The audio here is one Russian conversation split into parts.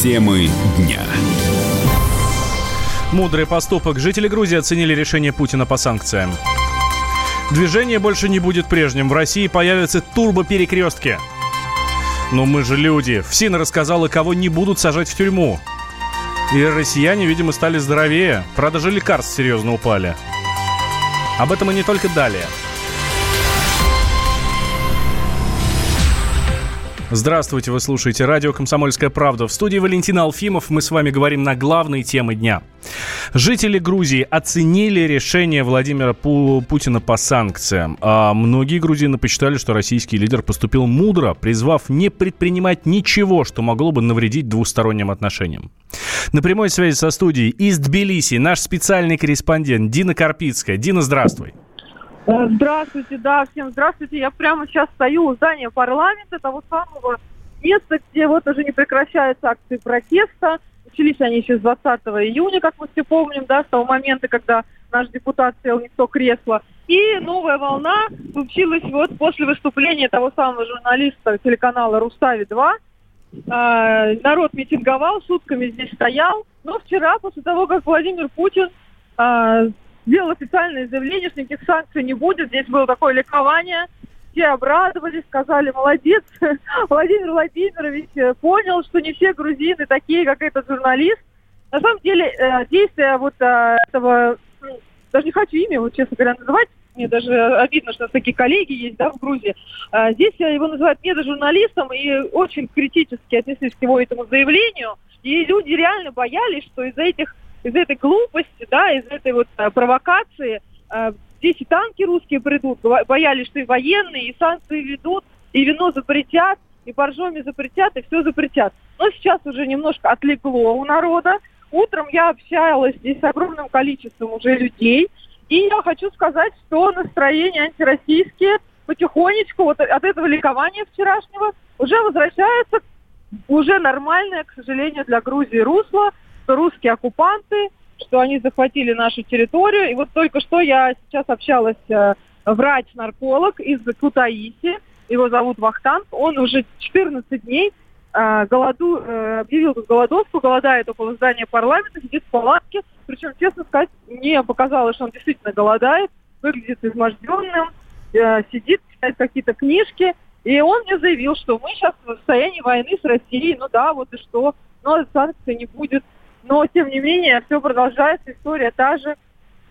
Темы дня. Мудрый поступок. Жители Грузии оценили решение Путина по санкциям. Движение больше не будет прежним. В России появятся турбоперекрестки. Но мы же люди. ФСИН рассказала, кого не будут сажать в тюрьму. И россияне, видимо, стали здоровее. Правда же лекарств серьезно упали. Об этом и не только далее. Здравствуйте, вы слушаете радио «Комсомольская правда». В студии Валентина Алфимов мы с вами говорим на главные темы дня. Жители Грузии оценили решение Владимира Пу- Путина по санкциям. А многие грузины посчитали, что российский лидер поступил мудро, призвав не предпринимать ничего, что могло бы навредить двусторонним отношениям. На прямой связи со студией из Тбилиси наш специальный корреспондент Дина Карпицкая. Дина, здравствуй. Здравствуйте, да, всем здравствуйте. Я прямо сейчас стою у здания парламента, того самого места, где вот уже не прекращаются акции протеста. Начались они еще с 20 июня, как мы все помним, да, с того момента, когда наш депутат сел не в то кресло. И новая волна случилась вот после выступления того самого журналиста телеканала «Рустави-2». А, народ митинговал, сутками здесь стоял. Но вчера, после того, как Владимир Путин а, сделал официальное заявление, что никаких санкций не будет. Здесь было такое ликование. Все обрадовались, сказали, молодец, Владимир Владимирович э, понял, что не все грузины такие, как этот журналист. На самом деле, э, действия вот э, этого, даже не хочу имя, вот, честно говоря, называть, мне даже обидно, что такие коллеги есть, да, в Грузии. Здесь его называют недожурналистом и очень критически отнеслись к его этому заявлению. И люди реально боялись, что из-за этих из этой глупости, да, из этой вот а, провокации а, здесь и танки русские придут, боялись, что и военные, и санкции ведут, и вино запретят, и боржоми запретят, и все запретят. Но сейчас уже немножко отлегло у народа. Утром я общалась здесь с огромным количеством уже людей, и я хочу сказать, что настроение антироссийские потихонечку вот от этого ликования вчерашнего уже возвращается уже нормальное, к сожалению, для Грузии русло что русские оккупанты, что они захватили нашу территорию. И вот только что я сейчас общалась, э, врач-нарколог из Кутаиси, его зовут Вахтанг, он уже 14 дней э, голоду, э, объявил голодовку, голодает около здания парламента, сидит в палатке. Причем, честно сказать, мне показалось, что он действительно голодает, выглядит изможденным, э, сидит, читает какие-то книжки. И он мне заявил, что мы сейчас в состоянии войны с Россией, ну да, вот и что, но санкций не будет. Но, тем не менее, все продолжается, история та же.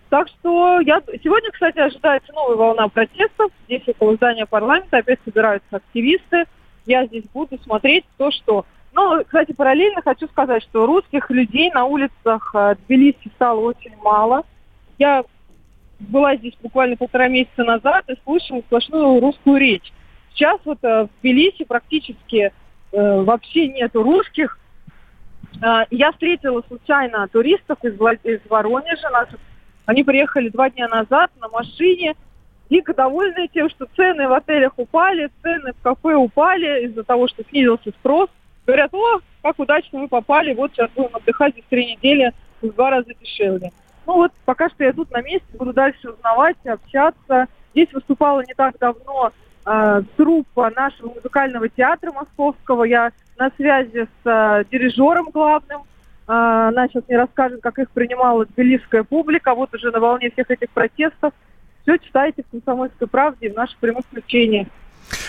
Так что я... Сегодня, кстати, ожидается новая волна протестов. Здесь около здания парламента опять собираются активисты. Я здесь буду смотреть то, что... Но, кстати, параллельно хочу сказать, что русских людей на улицах э, Тбилиси стало очень мало. Я была здесь буквально полтора месяца назад и слышала сплошную русскую речь. Сейчас вот э, в Тбилиси практически э, вообще нету русских. А, я встретила случайно туристов из, из Воронежа. Они приехали два дня назад на машине. Дико довольны тем, что цены в отелях упали, цены в кафе упали из-за того, что снизился спрос. Говорят, о, как удачно мы попали, вот сейчас будем отдыхать здесь три недели в два раза дешевле. Ну вот, пока что я тут на месте, буду дальше узнавать, общаться. Здесь выступала не так давно э, труппа нашего музыкального театра московского. Я на связи с э, дирижером главным. Э, она сейчас мне расскажет, как их принимала тбилисская публика. Вот уже на волне всех этих протестов. Все читайте в «Комсомольской правде» в наших прямых включениях.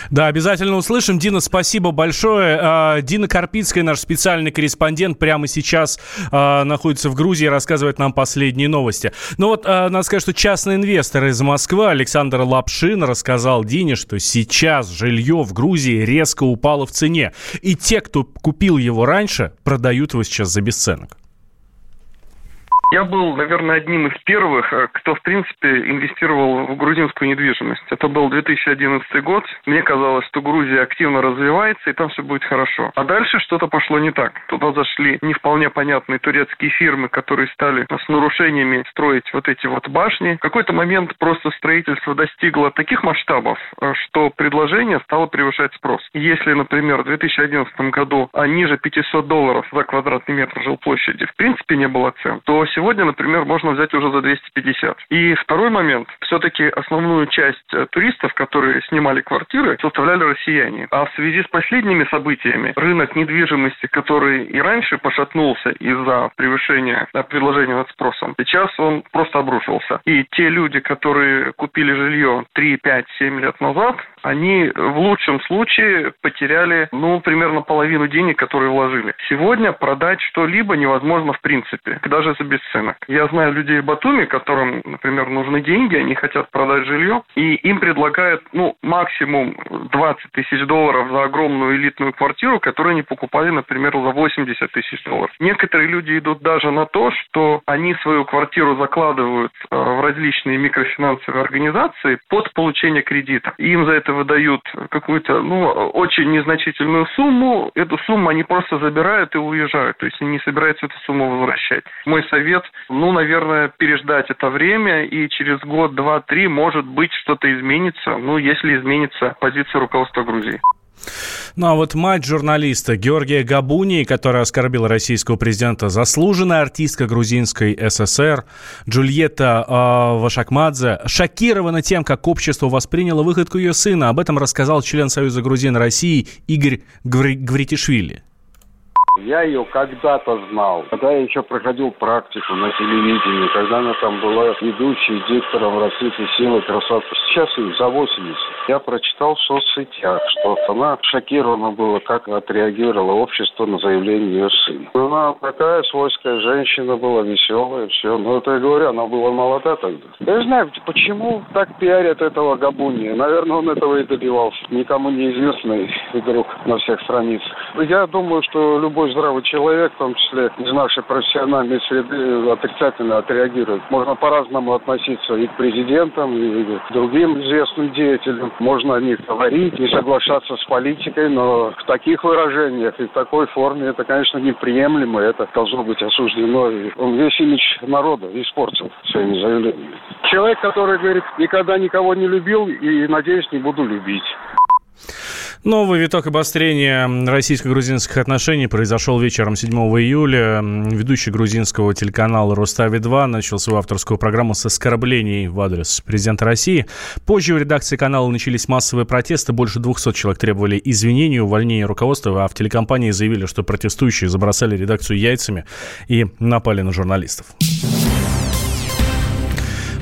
Да, обязательно услышим. Дина, спасибо большое. А, Дина Карпицкая, наш специальный корреспондент, прямо сейчас а, находится в Грузии и рассказывает нам последние новости. Но вот а, надо сказать, что частный инвестор из Москвы Александр Лапшин рассказал Дине, что сейчас жилье в Грузии резко упало в цене. И те, кто купил его раньше, продают его сейчас за бесценок. Я был, наверное, одним из первых, э, кто, в принципе, инвестировал в грузинскую недвижимость. Это был 2011 год. Мне казалось, что Грузия активно развивается, и там все будет хорошо. А дальше что-то пошло не так. Туда зашли не вполне понятные турецкие фирмы, которые стали с нарушениями строить вот эти вот башни. В какой-то момент просто строительство достигло таких масштабов, э, что предложение стало превышать спрос. Если, например, в 2011 году ниже 500 долларов за квадратный метр жилплощади в принципе не было цен, то сегодня сегодня, например, можно взять уже за 250. И второй момент. Все-таки основную часть э, туристов, которые снимали квартиры, составляли россияне. А в связи с последними событиями рынок недвижимости, который и раньше пошатнулся из-за превышения э, предложения над спросом, сейчас он просто обрушился. И те люди, которые купили жилье 3, 5, 7 лет назад, они в лучшем случае потеряли, ну, примерно половину денег, которые вложили. Сегодня продать что-либо невозможно в принципе, даже за бесценок. Я знаю людей в Батуми, которым, например, нужны деньги, они хотят продать жилье, и им предлагают, ну, максимум 20 тысяч долларов за огромную элитную квартиру, которую они покупали, например, за 80 тысяч долларов. Некоторые люди идут даже на то, что они свою квартиру закладывают э, в различные микрофинансовые организации под получение кредита. Им за это выдают какую-то, ну, очень незначительную сумму. Эту сумму они просто забирают и уезжают. То есть они не собираются эту сумму возвращать. Мой совет, ну, наверное, переждать это время и через год, два, три, может быть, что-то изменится. Ну, если изменится позиция руководства Грузии. Ну а вот мать журналиста Георгия Габуни, которая оскорбила российского президента, заслуженная артистка грузинской ССР Джульетта э, Вашакмадзе, шокирована тем, как общество восприняло выходку ее сына. Об этом рассказал член Союза грузин России Игорь Гвритишвили. Я ее когда-то знал, когда я еще проходил практику на телевидении, когда она там была ведущей диктором «Рассвете силы красоты». Сейчас ей за 80. Я прочитал в соцсетях, что она шокирована была, как отреагировало общество на заявление ее сына. Она такая свойская женщина была, веселая, все. Но это я говорю, она была молода тогда. Я не знаю, почему так пиарят этого Габуни. Наверное, он этого и добивался. Никому неизвестный игрок на всех страницах. Я думаю, что любой любой здравый человек, в том числе из нашей профессиональной среды, отрицательно отреагирует. Можно по-разному относиться и к президентам, и к другим известным деятелям. Можно о них говорить, не соглашаться с политикой, но в таких выражениях и в такой форме это, конечно, неприемлемо, это должно быть осуждено. И он весь имидж народа испортил своими заявлениями. Человек, который говорит, никогда никого не любил и, надеюсь, не буду любить. Новый виток обострения российско-грузинских отношений произошел вечером 7 июля. Ведущий грузинского телеканала «Рустави-2» начал свою авторскую программу с оскорблений в адрес президента России. Позже в редакции канала начались массовые протесты. Больше 200 человек требовали извинений, увольнения руководства, а в телекомпании заявили, что протестующие забросали редакцию яйцами и напали на журналистов.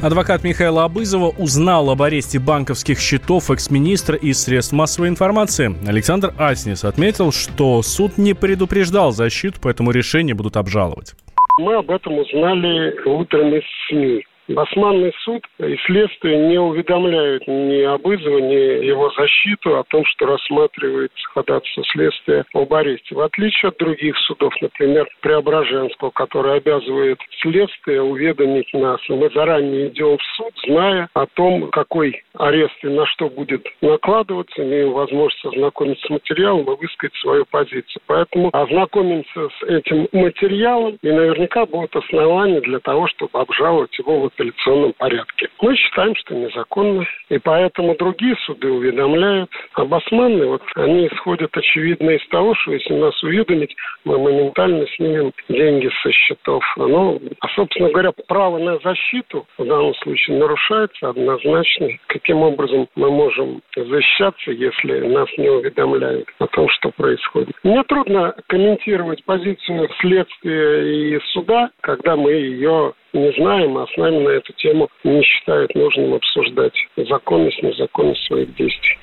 Адвокат Михаила Абызова узнал об аресте банковских счетов экс-министра из средств массовой информации. Александр Аснис отметил, что суд не предупреждал защиту, поэтому решение будут обжаловать. Мы об этом узнали утром из СМИ. Басманный суд и следствие не уведомляют ни Абызова, ни его защиту о том, что рассматривается ходатайство следствия об аресте. В отличие от других судов, например, Преображенского, который обязывает следствие уведомить нас. Мы заранее идем в суд, зная о том, какой арест и на что будет накладываться, имеем возможность ознакомиться с материалом и высказать свою позицию. Поэтому ознакомимся с этим материалом, и наверняка будут основания для того, чтобы обжаловать его в апелляционном порядке. Мы считаем, что незаконно, и поэтому другие суды уведомляют. Басманные, вот они исходят очевидно из того, что если нас уведомить, мы моментально снимем деньги со счетов. Ну, а, собственно говоря, право на защиту в данном случае нарушается однозначно. Каким образом мы можем защищаться, если нас не уведомляют о том, что происходит? Мне трудно комментировать позицию следствия и суда, когда мы ее не знаем, а с нами на эту тему не считают нужным обсуждать законность, незаконность своих действий.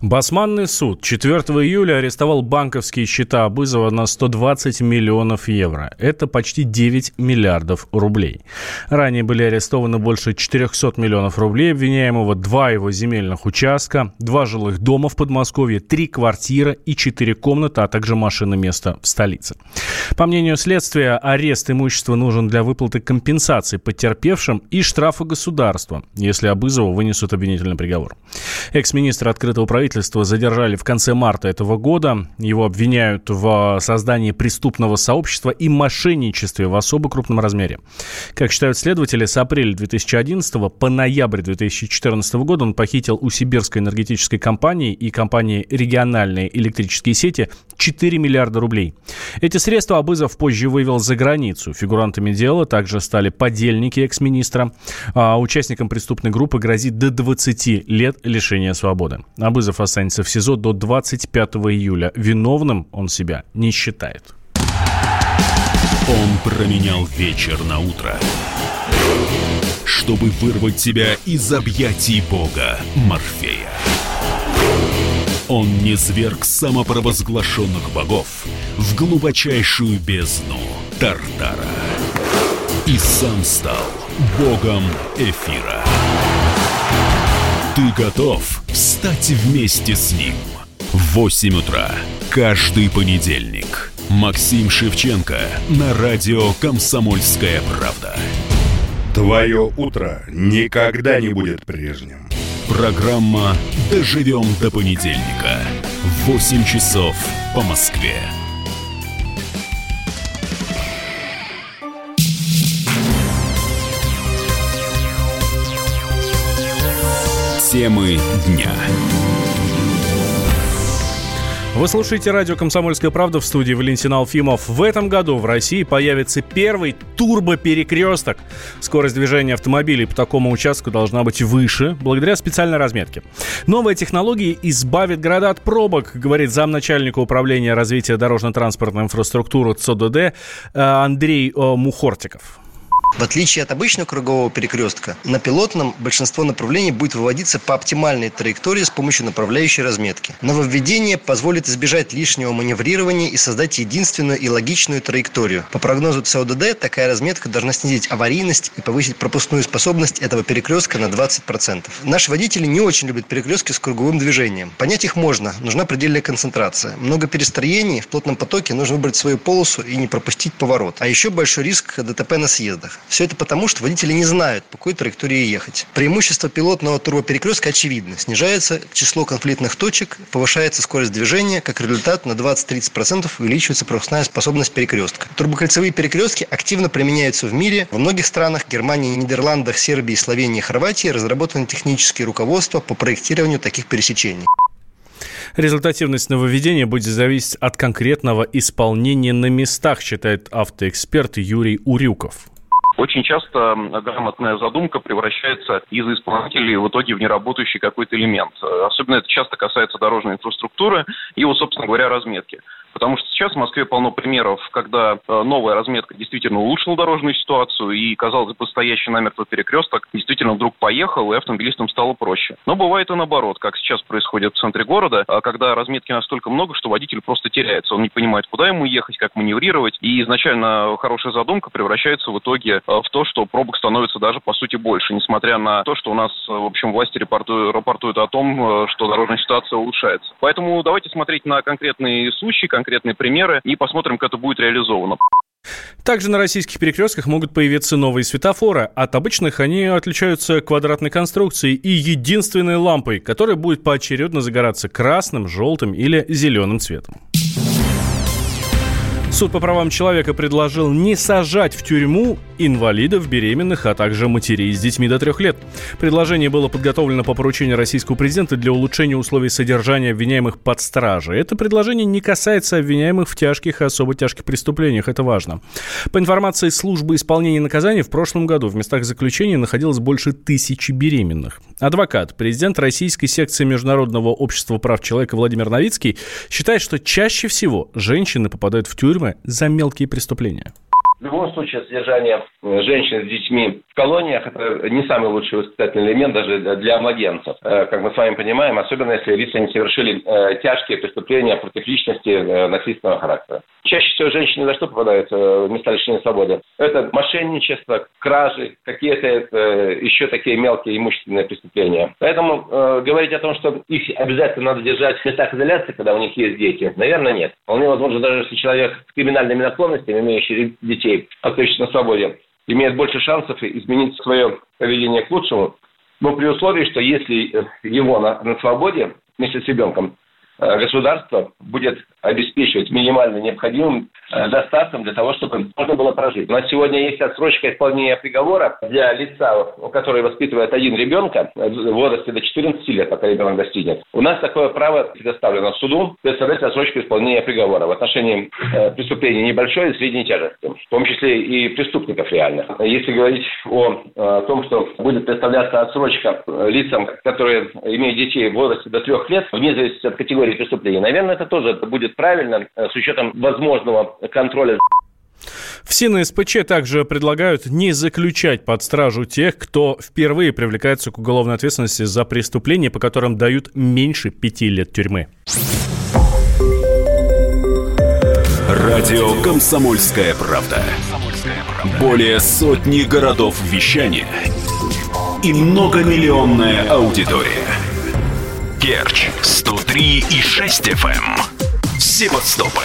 Басманный суд 4 июля арестовал банковские счета Абызова на 120 миллионов евро. Это почти 9 миллиардов рублей. Ранее были арестованы больше 400 миллионов рублей обвиняемого, два его земельных участка, два жилых дома в Подмосковье, три квартиры и четыре комнаты, а также машина место в столице. По мнению следствия, арест имущества нужен для выплаты компенсации потерпевшим и штрафа государства, если Абызову вынесут обвинительный приговор. Экс-министр открыто этого правительства задержали в конце марта этого года. Его обвиняют в создании преступного сообщества и мошенничестве в особо крупном размере. Как считают следователи, с апреля 2011 по ноябрь 2014 года он похитил у сибирской энергетической компании и компании «Региональные электрические сети» 4 миллиарда рублей. Эти средства Абызов позже вывел за границу. Фигурантами дела также стали подельники экс-министра. А участникам преступной группы грозит до 20 лет лишения свободы. Абызов останется в СИЗО до 25 июля. Виновным он себя не считает. Он променял вечер на утро, чтобы вырвать себя из объятий бога Морфея. Он не зверг самопровозглашенных богов в глубочайшую бездну Тартара. И сам стал богом эфира. Ты готов встать вместе с ним? В 8 утра каждый понедельник. Максим Шевченко на радио «Комсомольская правда». Твое утро никогда не будет прежним. Программа «Доживем до понедельника» в 8 часов по Москве. Темы дня. Вы слушаете радио «Комсомольская правда» в студии Валентин Алфимов. В этом году в России появится первый турбоперекресток. Скорость движения автомобилей по такому участку должна быть выше, благодаря специальной разметке. Новая технология избавит города от пробок, говорит замначальника управления развития дорожно-транспортной инфраструктуры ЦОДД э, Андрей э, Мухортиков. В отличие от обычного кругового перекрестка, на пилотном большинство направлений будет выводиться по оптимальной траектории с помощью направляющей разметки. Нововведение позволит избежать лишнего маневрирования и создать единственную и логичную траекторию. По прогнозу ЦОДД, такая разметка должна снизить аварийность и повысить пропускную способность этого перекрестка на 20%. Наши водители не очень любят перекрестки с круговым движением. Понять их можно, нужна предельная концентрация. Много перестроений, в плотном потоке нужно выбрать свою полосу и не пропустить поворот. А еще большой риск ДТП на съездах. Все это потому, что водители не знают, по какой траектории ехать. Преимущество пилотного турбоперекрестка очевидно. Снижается число конфликтных точек, повышается скорость движения, как результат на 20-30% увеличивается пропускная способность перекрестка. Турбокольцевые перекрестки активно применяются в мире. Во многих странах Германии, Нидерландах, Сербии, Словении, Хорватии разработаны технические руководства по проектированию таких пересечений. Результативность нововведения будет зависеть от конкретного исполнения на местах, считает автоэксперт Юрий Урюков. Очень часто грамотная задумка превращается из исполнителей в итоге в неработающий какой-то элемент. Особенно это часто касается дорожной инфраструктуры и, вот, собственно говоря, разметки. Потому что сейчас в Москве полно примеров, когда э, новая разметка действительно улучшила дорожную ситуацию, и, казалось бы, стоящий намертво перекресток действительно вдруг поехал, и автомобилистам стало проще. Но бывает и наоборот, как сейчас происходит в центре города, а когда разметки настолько много, что водитель просто теряется. Он не понимает, куда ему ехать, как маневрировать, и изначально хорошая задумка превращается в итоге э, в то, что пробок становится даже, по сути, больше, несмотря на то, что у нас, в общем, власти рапортуют о том, э, что дорожная ситуация улучшается. Поэтому давайте смотреть на конкретные случаи, конкретные примеры и посмотрим, как это будет реализовано. Также на российских перекрестках могут появиться новые светофоры. От обычных они отличаются квадратной конструкцией и единственной лампой, которая будет поочередно загораться красным, желтым или зеленым цветом. Суд по правам человека предложил не сажать в тюрьму инвалидов, беременных, а также матерей с детьми до трех лет. Предложение было подготовлено по поручению российского президента для улучшения условий содержания обвиняемых под стражей. Это предложение не касается обвиняемых в тяжких и особо тяжких преступлениях, это важно. По информации службы исполнения наказаний, в прошлом году в местах заключения находилось больше тысячи беременных. Адвокат, президент российской секции Международного общества прав человека Владимир Новицкий считает, что чаще всего женщины попадают в тюрьмы за мелкие преступления. В любом случае, содержание э, женщин с детьми в колониях – это не самый лучший воспитательный элемент даже для младенцев. Э, как мы с вами понимаем, особенно если лица не совершили э, тяжкие преступления против личности насильственного характера. Чаще всего женщины за что попадают в места лишения свободы? Это мошенничество, кражи, какие-то еще такие мелкие имущественные преступления. Поэтому э, говорить о том, что их обязательно надо держать в местах изоляции, когда у них есть дети, наверное, нет. Вполне возможно, даже если человек с криминальными наклонностями, имеющий детей, остающихся на свободе, имеет больше шансов изменить свое поведение к лучшему, но при условии, что если э, его на, на свободе вместе с ребенком, э, государство будет обеспечивать минимально необходимым э, достатком для того, чтобы можно было прожить. У нас сегодня есть отсрочка исполнения приговора для лица, который воспитывает один ребенка в возрасте до 14 лет, пока ребенок достигнет. У нас такое право предоставлено суду представлять отсрочку исполнения приговора в отношении э, преступлений небольшой и средней тяжести, в том числе и преступников реально. Если говорить о, о том, что будет представляться отсрочка э, лицам, которые имеют детей в возрасте до трех лет, вне зависимости от категории преступлений, наверное, это тоже будет правильно э, с учетом возможного контроля в СИН также предлагают не заключать под стражу тех, кто впервые привлекается к уголовной ответственности за преступления, по которым дают меньше пяти лет тюрьмы. Радио «Комсомольская правда». Более сотни городов вещания и многомиллионная аудитория. Керчь 103 и 6 FM. Севастополь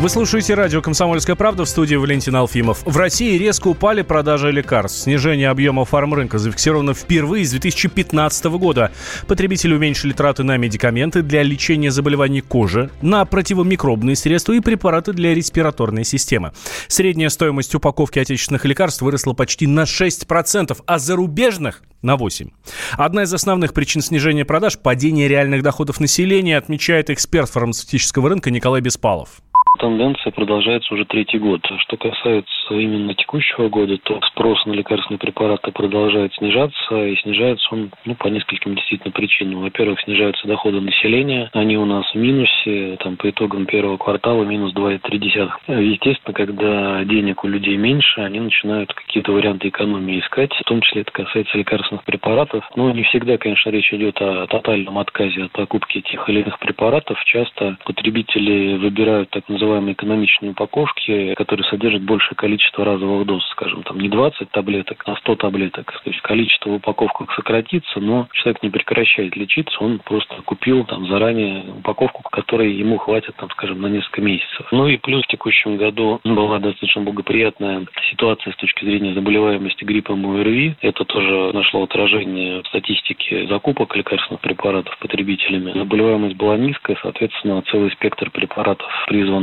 Вы слушаете радио «Комсомольская правда» в студии Валентин Алфимов. В России резко упали продажи лекарств. Снижение объема фармрынка зафиксировано впервые с 2015 года. Потребители уменьшили траты на медикаменты для лечения заболеваний кожи, на противомикробные средства и препараты для респираторной системы. Средняя стоимость упаковки отечественных лекарств выросла почти на 6%, а зарубежных на 8. Одна из основных причин снижения продаж – падение реальных доходов населения, отмечает эксперт фармацевтического рынка Николай Беспалов. Тенденция продолжается уже третий год. Что касается именно текущего года, то спрос на лекарственные препараты продолжает снижаться, и снижается он ну, по нескольким действительно причинам. Во-первых, снижаются доходы населения, они у нас в минусе, там по итогам первого квартала минус 2,3. Естественно, когда денег у людей меньше, они начинают какие-то варианты экономии искать, в том числе это касается лекарственных препаратов. Но не всегда, конечно, речь идет о тотальном отказе от покупки тех или иных препаратов. Часто потребители выбирают так называемые называемые экономичные упаковки, которые содержат большее количество разовых доз, скажем, там не 20 таблеток, а 100 таблеток. То есть количество в упаковках сократится, но человек не прекращает лечиться, он просто купил там заранее упаковку, которой ему хватит, там, скажем, на несколько месяцев. Ну и плюс в текущем году была достаточно благоприятная ситуация с точки зрения заболеваемости гриппом ОРВИ. Это тоже нашло отражение в статистике закупок лекарственных препаратов потребителями. Заболеваемость была низкая, соответственно, целый спектр препаратов,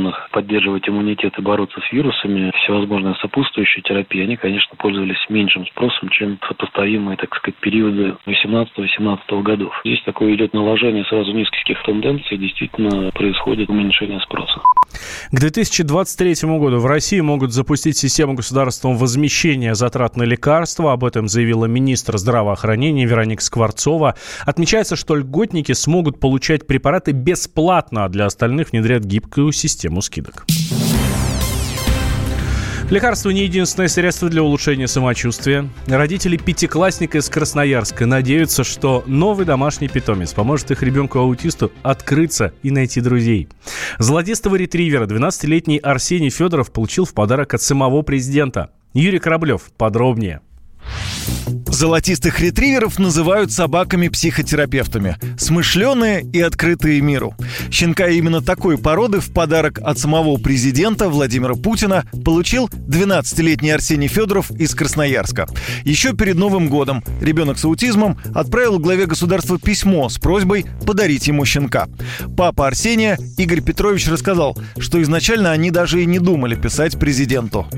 призванных поддерживать иммунитет и бороться с вирусами, всевозможные сопутствующие терапии, они, конечно, пользовались меньшим спросом, чем сопоставимые, так сказать, периоды 18-18 годов. Здесь такое идет наложение сразу нескольких тенденций, действительно происходит уменьшение спроса. К 2023 году в России могут запустить систему государственного возмещения затрат на лекарства. Об этом заявила министр здравоохранения Вероника Скворцова. Отмечается, что льготники смогут получать препараты бесплатно, а для остальных внедрят гибкую систему скидок. Лекарство не единственное средство для улучшения самочувствия. Родители пятиклассника из Красноярска надеются, что новый домашний питомец поможет их ребенку-аутисту открыться и найти друзей. Золотистого ретривера 12-летний Арсений Федоров получил в подарок от самого президента. Юрий Кораблев. Подробнее. Золотистых ретриверов называют собаками-психотерапевтами. Смышленые и открытые миру. Щенка именно такой породы в подарок от самого президента Владимира Путина получил 12-летний Арсений Федоров из Красноярска. Еще перед Новым годом ребенок с аутизмом отправил главе государства письмо с просьбой подарить ему щенка. Папа Арсения, Игорь Петрович, рассказал, что изначально они даже и не думали писать президенту.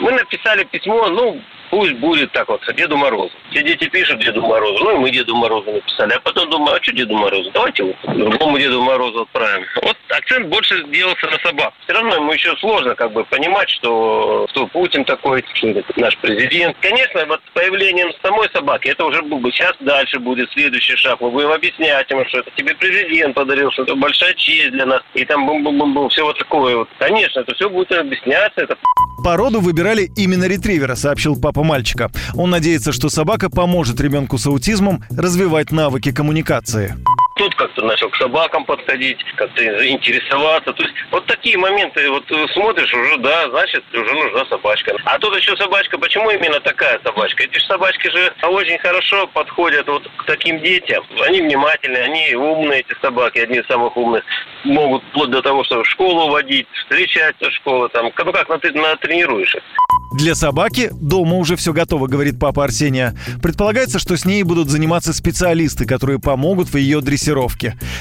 Мы написали письмо, ну, Пусть будет так вот, Деду Морозу. Все дети пишут Деду Морозу, ну и мы Деду Морозу написали. А потом думаю, а что Деду Морозу? Давайте вот другому Деду Морозу отправим. Вот акцент больше делался на собак. Все равно ему еще сложно как бы понимать, что, что Путин такой, что это наш президент. Конечно, вот с появлением самой собаки, это уже был бы сейчас дальше будет следующий шаг. Мы будем объяснять ему, что это тебе президент подарил, что это большая честь для нас. И там бум-бум-бум-бум, все вот такое вот. Конечно, это все будет объясняться. Это... Породу выбирали именно ретривера, сообщил папа папа мальчика. Он надеется, что собака поможет ребенку с аутизмом развивать навыки коммуникации как-то начал к собакам подходить, как-то интересоваться. То есть вот такие моменты, вот смотришь уже, да, значит, уже нужна собачка. А тут еще собачка, почему именно такая собачка? Эти же собачки же очень хорошо подходят вот к таким детям. Они внимательные, они умные, эти собаки, одни из самых умных. Могут вплоть до того, что в школу водить, встречать со школы, там, ну как, натренируешь их. Для собаки дома уже все готово, говорит папа Арсения. Предполагается, что с ней будут заниматься специалисты, которые помогут в ее дрессировке.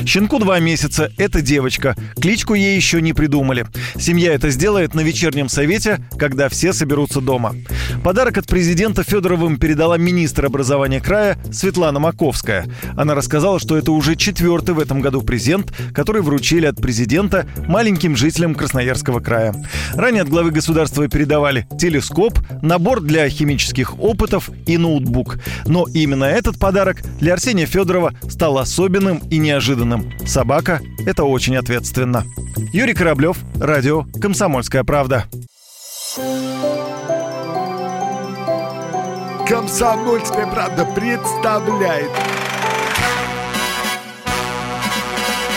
Щенку два месяца, это девочка. Кличку ей еще не придумали. Семья это сделает на вечернем совете, когда все соберутся дома. Подарок от президента Федоровым передала министр образования края Светлана Маковская. Она рассказала, что это уже четвертый в этом году презент, который вручили от президента маленьким жителям Красноярского края. Ранее от главы государства передавали телескоп, набор для химических опытов и ноутбук. Но именно этот подарок для Арсения Федорова стал особенным и неожиданным. Собака – это очень ответственно. Юрий Кораблев, радио «Комсомольская правда». Комсомольская правда представляет.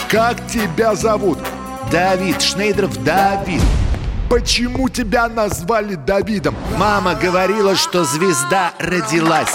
Как тебя зовут? Давид Шнейдров Давид. Почему тебя назвали Давидом? Мама говорила, что звезда родилась.